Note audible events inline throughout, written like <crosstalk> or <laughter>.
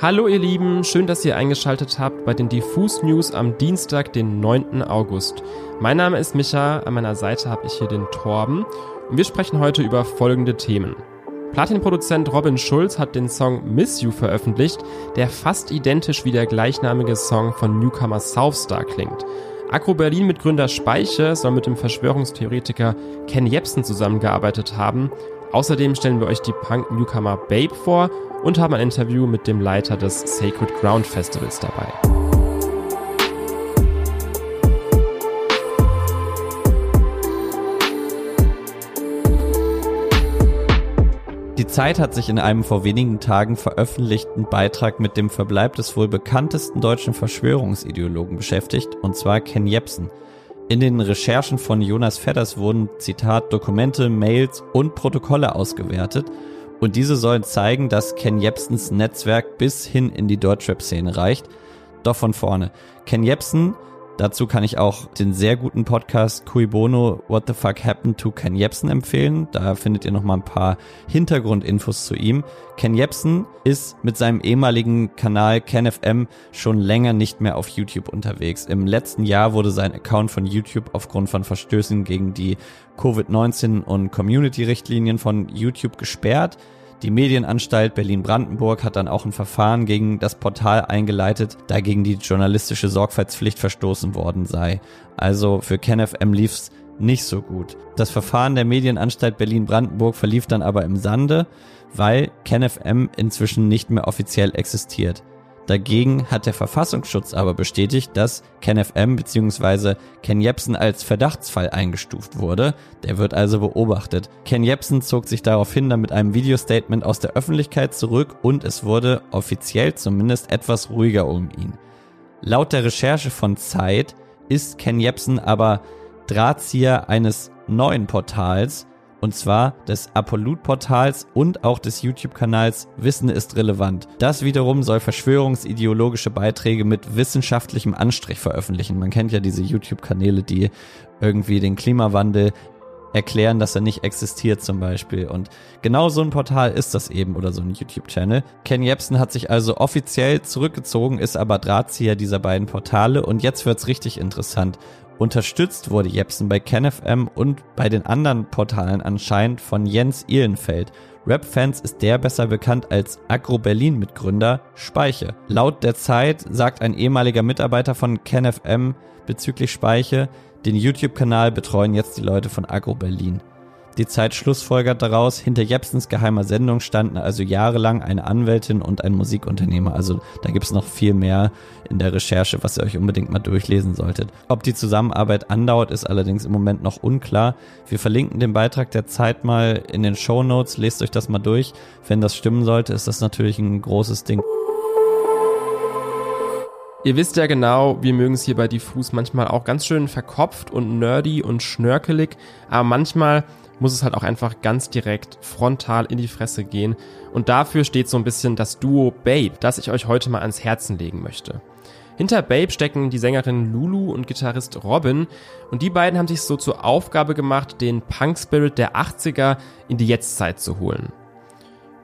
Hallo ihr Lieben, schön, dass ihr eingeschaltet habt bei den Diffus News am Dienstag, den 9. August. Mein Name ist Micha, an meiner Seite habe ich hier den Torben und wir sprechen heute über folgende Themen. Platin-Produzent Robin Schulz hat den Song Miss You veröffentlicht, der fast identisch wie der gleichnamige Song von Newcomer Southstar klingt. Agro Berlin mit Gründer Speiche soll mit dem Verschwörungstheoretiker Ken Jebsen zusammengearbeitet haben. Außerdem stellen wir euch die Punk-Newcomer Babe vor und haben ein Interview mit dem Leiter des Sacred Ground Festivals dabei. Die Zeit hat sich in einem vor wenigen Tagen veröffentlichten Beitrag mit dem Verbleib des wohl bekanntesten deutschen Verschwörungsideologen beschäftigt, und zwar Ken Jebsen. In den Recherchen von Jonas Fedders wurden, Zitat, Dokumente, Mails und Protokolle ausgewertet und diese sollen zeigen, dass Ken Jebsens Netzwerk bis hin in die Deutschrap-Szene reicht. Doch von vorne. Ken Jebsen, dazu kann ich auch den sehr guten Podcast Cui Bono What the Fuck Happened to Ken Jebsen empfehlen. Da findet ihr nochmal ein paar Hintergrundinfos zu ihm. Ken Jebsen ist mit seinem ehemaligen Kanal KenFM schon länger nicht mehr auf YouTube unterwegs. Im letzten Jahr wurde sein Account von YouTube aufgrund von Verstößen gegen die Covid-19 und Community-Richtlinien von YouTube gesperrt. Die Medienanstalt Berlin-Brandenburg hat dann auch ein Verfahren gegen das Portal eingeleitet, da gegen die journalistische Sorgfaltspflicht verstoßen worden sei. Also für KenFM lief's nicht so gut. Das Verfahren der Medienanstalt Berlin-Brandenburg verlief dann aber im Sande, weil KenFM inzwischen nicht mehr offiziell existiert. Dagegen hat der Verfassungsschutz aber bestätigt, dass KenFM bzw. Ken Jebsen als Verdachtsfall eingestuft wurde. Der wird also beobachtet. Ken Jebsen zog sich daraufhin dann mit einem Videostatement aus der Öffentlichkeit zurück und es wurde offiziell zumindest etwas ruhiger um ihn. Laut der Recherche von Zeit ist Ken Jebsen aber Drahtzieher eines neuen Portals, und zwar des Apollut-Portals und auch des YouTube-Kanals Wissen ist relevant. Das wiederum soll verschwörungsideologische Beiträge mit wissenschaftlichem Anstrich veröffentlichen. Man kennt ja diese YouTube-Kanäle, die irgendwie den Klimawandel erklären, dass er nicht existiert zum Beispiel. Und genau so ein Portal ist das eben oder so ein YouTube-Channel. Ken Jebsen hat sich also offiziell zurückgezogen, ist aber Drahtzieher dieser beiden Portale und jetzt wird's richtig interessant. Unterstützt wurde Jepsen bei KenFM und bei den anderen Portalen anscheinend von Jens Ihlenfeld. Rap-Fans ist der besser bekannt als Agro Berlin Mitgründer Speiche. Laut der Zeit sagt ein ehemaliger Mitarbeiter von KenFM bezüglich Speiche, den YouTube-Kanal betreuen jetzt die Leute von Agro Berlin. Die Zeit schlussfolgert daraus, hinter Jepsens geheimer Sendung standen also jahrelang eine Anwältin und ein Musikunternehmer. Also da gibt es noch viel mehr in der Recherche, was ihr euch unbedingt mal durchlesen solltet. Ob die Zusammenarbeit andauert, ist allerdings im Moment noch unklar. Wir verlinken den Beitrag der Zeit mal in den Show Notes. Lest euch das mal durch. Wenn das stimmen sollte, ist das natürlich ein großes Ding. Ihr wisst ja genau, wir mögen es hier bei Diffus manchmal auch ganz schön verkopft und nerdy und schnörkelig, aber manchmal muss es halt auch einfach ganz direkt frontal in die Fresse gehen. Und dafür steht so ein bisschen das Duo Babe, das ich euch heute mal ans Herzen legen möchte. Hinter Babe stecken die Sängerin Lulu und Gitarrist Robin und die beiden haben sich so zur Aufgabe gemacht, den Punk-Spirit der 80er in die Jetztzeit zu holen.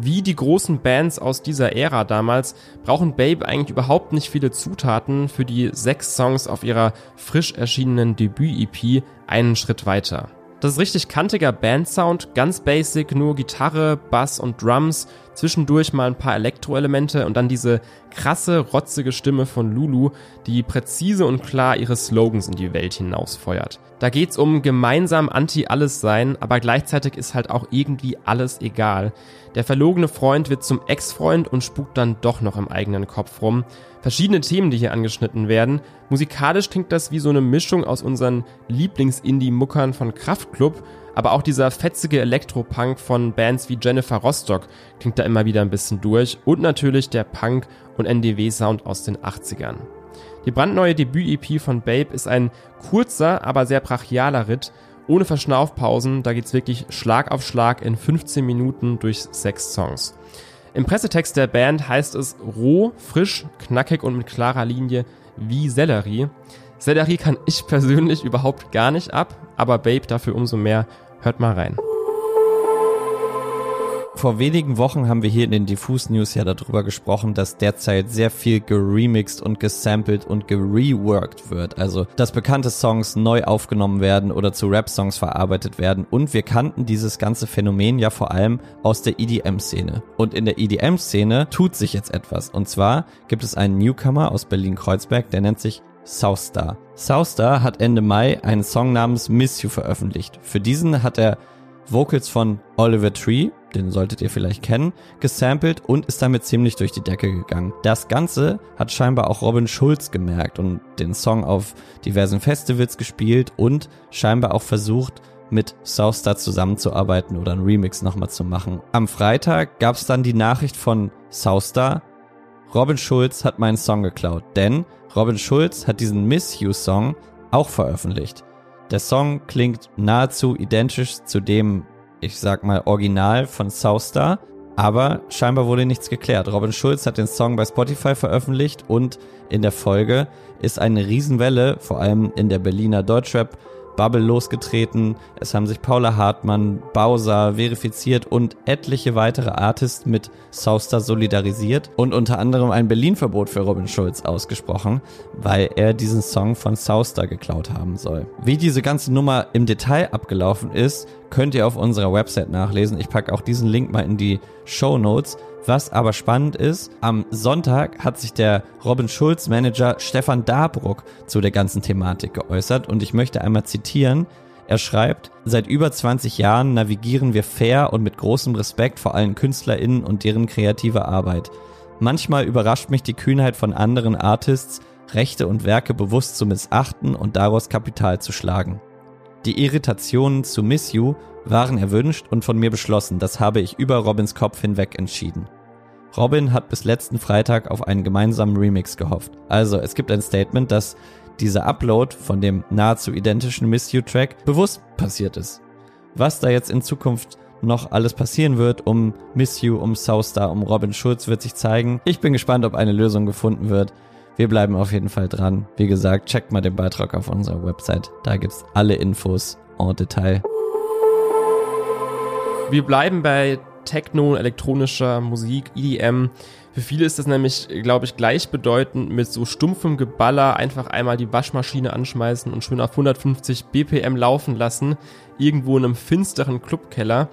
Wie die großen Bands aus dieser Ära damals brauchen Babe eigentlich überhaupt nicht viele Zutaten für die sechs Songs auf ihrer frisch erschienenen Debüt-EP einen Schritt weiter. Das ist richtig kantiger Bandsound, ganz basic, nur Gitarre, Bass und Drums, zwischendurch mal ein paar Elektroelemente und dann diese krasse, rotzige Stimme von Lulu, die präzise und klar ihre Slogans in die Welt hinausfeuert. Da geht's um gemeinsam anti-alles sein, aber gleichzeitig ist halt auch irgendwie alles egal. Der verlogene Freund wird zum Ex-Freund und spukt dann doch noch im eigenen Kopf rum. Verschiedene Themen, die hier angeschnitten werden. Musikalisch klingt das wie so eine Mischung aus unseren Lieblings-Indie-Muckern von Kraftklub, aber auch dieser fetzige Elektropunk von Bands wie Jennifer Rostock klingt da immer wieder ein bisschen durch und natürlich der Punk- und NDW-Sound aus den 80ern. Die brandneue Debüt-EP von Babe ist ein kurzer, aber sehr brachialer Ritt, ohne Verschnaufpausen, da geht's wirklich Schlag auf Schlag in 15 Minuten durch sechs Songs. Im Pressetext der Band heißt es roh, frisch, knackig und mit klarer Linie wie Sellerie. Sellerie kann ich <laughs> persönlich überhaupt gar nicht ab, aber Babe dafür umso mehr. Hört mal rein. Vor wenigen Wochen haben wir hier in den Diffus News ja darüber gesprochen, dass derzeit sehr viel geremixed und gesampled und gereworked wird. Also, dass bekannte Songs neu aufgenommen werden oder zu Rap-Songs verarbeitet werden. Und wir kannten dieses ganze Phänomen ja vor allem aus der EDM-Szene. Und in der EDM-Szene tut sich jetzt etwas. Und zwar gibt es einen Newcomer aus Berlin-Kreuzberg, der nennt sich Southstar. Southstar hat Ende Mai einen Song namens Miss You veröffentlicht. Für diesen hat er Vocals von Oliver Tree, den solltet ihr vielleicht kennen, gesampelt und ist damit ziemlich durch die Decke gegangen. Das Ganze hat scheinbar auch Robin Schulz gemerkt und den Song auf diversen Festivals gespielt und scheinbar auch versucht, mit Southstar zusammenzuarbeiten oder einen Remix nochmal zu machen. Am Freitag gab es dann die Nachricht von Southstar, Robin Schulz hat meinen Song geklaut, denn Robin Schulz hat diesen Miss You Song auch veröffentlicht. Der Song klingt nahezu identisch zu dem, ich sag mal, Original von Southstar, aber scheinbar wurde nichts geklärt. Robin Schulz hat den Song bei Spotify veröffentlicht und in der Folge ist eine Riesenwelle, vor allem in der Berliner Deutschrap Bubble losgetreten. Es haben sich Paula Hartmann, Bowser verifiziert und etliche weitere Artists mit Southstar solidarisiert und unter anderem ein Berlin-Verbot für Robin Schulz ausgesprochen, weil er diesen Song von Southstar geklaut haben soll. Wie diese ganze Nummer im Detail abgelaufen ist, könnt ihr auf unserer Website nachlesen. Ich packe auch diesen Link mal in die Show Notes. Was aber spannend ist, am Sonntag hat sich der Robin Schulz Manager Stefan Dabruck zu der ganzen Thematik geäußert und ich möchte einmal zitieren. Er schreibt, seit über 20 Jahren navigieren wir fair und mit großem Respekt vor allen KünstlerInnen und deren kreative Arbeit. Manchmal überrascht mich die Kühnheit von anderen Artists, Rechte und Werke bewusst zu missachten und daraus Kapital zu schlagen. Die Irritationen zu Miss You waren erwünscht und von mir beschlossen, das habe ich über Robins Kopf hinweg entschieden. Robin hat bis letzten Freitag auf einen gemeinsamen Remix gehofft. Also, es gibt ein Statement, dass dieser Upload von dem nahezu identischen Miss You Track bewusst passiert ist. Was da jetzt in Zukunft noch alles passieren wird um Miss You, um Southstar, um Robin Schulz wird sich zeigen. Ich bin gespannt, ob eine Lösung gefunden wird. Wir bleiben auf jeden Fall dran. Wie gesagt, checkt mal den Beitrag auf unserer Website. Da gibt's alle Infos en Detail. Wir bleiben bei Techno, elektronischer Musik, EDM. Für viele ist das nämlich, glaube ich, gleichbedeutend mit so stumpfem Geballer einfach einmal die Waschmaschine anschmeißen und schön auf 150 BPM laufen lassen, irgendwo in einem finsteren Clubkeller.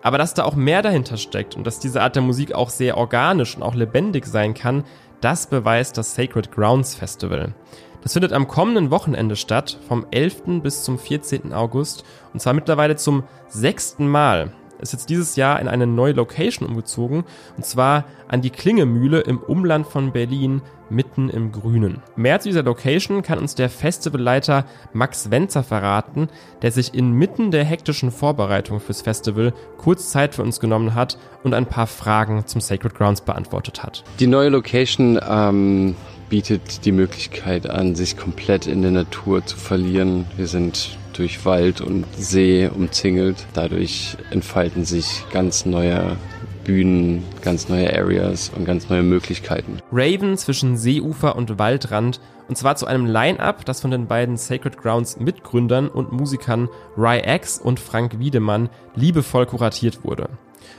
Aber dass da auch mehr dahinter steckt und dass diese Art der Musik auch sehr organisch und auch lebendig sein kann, das beweist das Sacred Grounds Festival. Das findet am kommenden Wochenende statt, vom 11. bis zum 14. August, und zwar mittlerweile zum sechsten Mal ist jetzt dieses Jahr in eine neue Location umgezogen, und zwar an die Klingemühle im Umland von Berlin, mitten im Grünen. Mehr zu dieser Location kann uns der Festivalleiter Max Wenzer verraten, der sich inmitten der hektischen Vorbereitung fürs Festival kurz Zeit für uns genommen hat und ein paar Fragen zum Sacred Grounds beantwortet hat. Die neue Location ähm, bietet die Möglichkeit an, sich komplett in der Natur zu verlieren. Wir sind durch Wald und See umzingelt. Dadurch entfalten sich ganz neue Bühnen, ganz neue Areas und ganz neue Möglichkeiten. Raven zwischen Seeufer und Waldrand und zwar zu einem Line-Up, das von den beiden Sacred Grounds Mitgründern und Musikern Ry X und Frank Wiedemann liebevoll kuratiert wurde.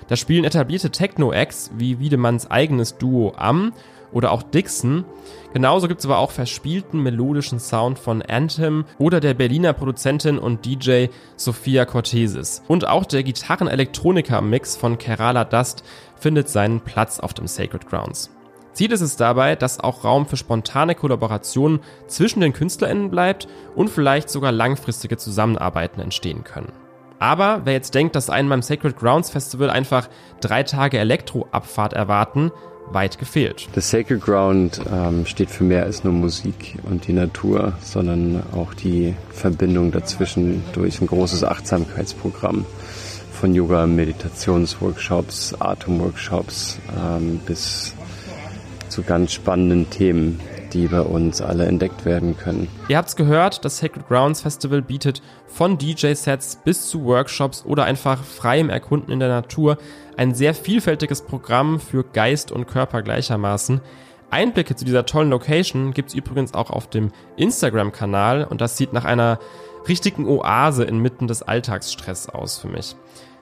Da spielen etablierte Techno-Acts wie Wiedemanns eigenes Duo Am oder auch Dixon. Genauso gibt es aber auch verspielten melodischen Sound von Anthem oder der Berliner Produzentin und DJ Sophia Cortesis. Und auch der Gitarren-Elektronika-Mix von Kerala Dust findet seinen Platz auf dem Sacred Grounds. Ziel ist es dabei, dass auch Raum für spontane Kollaborationen zwischen den KünstlerInnen bleibt und vielleicht sogar langfristige Zusammenarbeiten entstehen können. Aber wer jetzt denkt, dass einen beim Sacred Grounds Festival einfach drei Tage Elektroabfahrt erwarten, weit gefehlt. Das Sacred Ground ähm, steht für mehr als nur Musik und die Natur, sondern auch die Verbindung dazwischen durch ein großes Achtsamkeitsprogramm von Yoga, Meditationsworkshops, Atemworkshops ähm, bis zu ganz spannenden Themen die bei uns alle entdeckt werden können. Ihr habt's gehört, das Sacred Grounds Festival bietet von DJ-Sets bis zu Workshops oder einfach freiem Erkunden in der Natur ein sehr vielfältiges Programm für Geist und Körper gleichermaßen. Einblicke zu dieser tollen Location gibt's übrigens auch auf dem Instagram-Kanal und das sieht nach einer richtigen Oase inmitten des Alltagsstress aus für mich.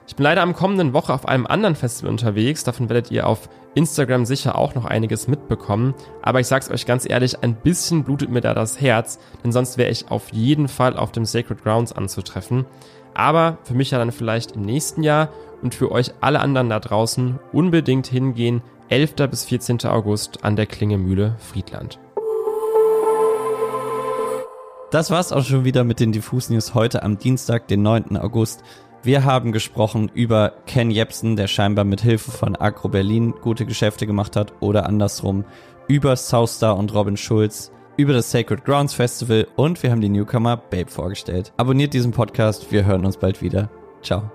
Ich bin leider am kommenden Woche auf einem anderen Festival unterwegs, davon werdet ihr auf Instagram sicher auch noch einiges mitbekommen, aber ich sag's euch ganz ehrlich, ein bisschen blutet mir da das Herz, denn sonst wäre ich auf jeden Fall auf dem Sacred Grounds anzutreffen. Aber für mich ja dann vielleicht im nächsten Jahr und für euch alle anderen da draußen unbedingt hingehen, 11. bis 14. August an der Klingemühle Friedland. Das war's auch schon wieder mit den Diffus News heute am Dienstag, den 9. August. Wir haben gesprochen über Ken Jebsen, der scheinbar mit Hilfe von Agro Berlin gute Geschäfte gemacht hat oder andersrum, über Southstar und Robin Schulz, über das Sacred Grounds Festival und wir haben die Newcomer Babe vorgestellt. Abonniert diesen Podcast, wir hören uns bald wieder. Ciao.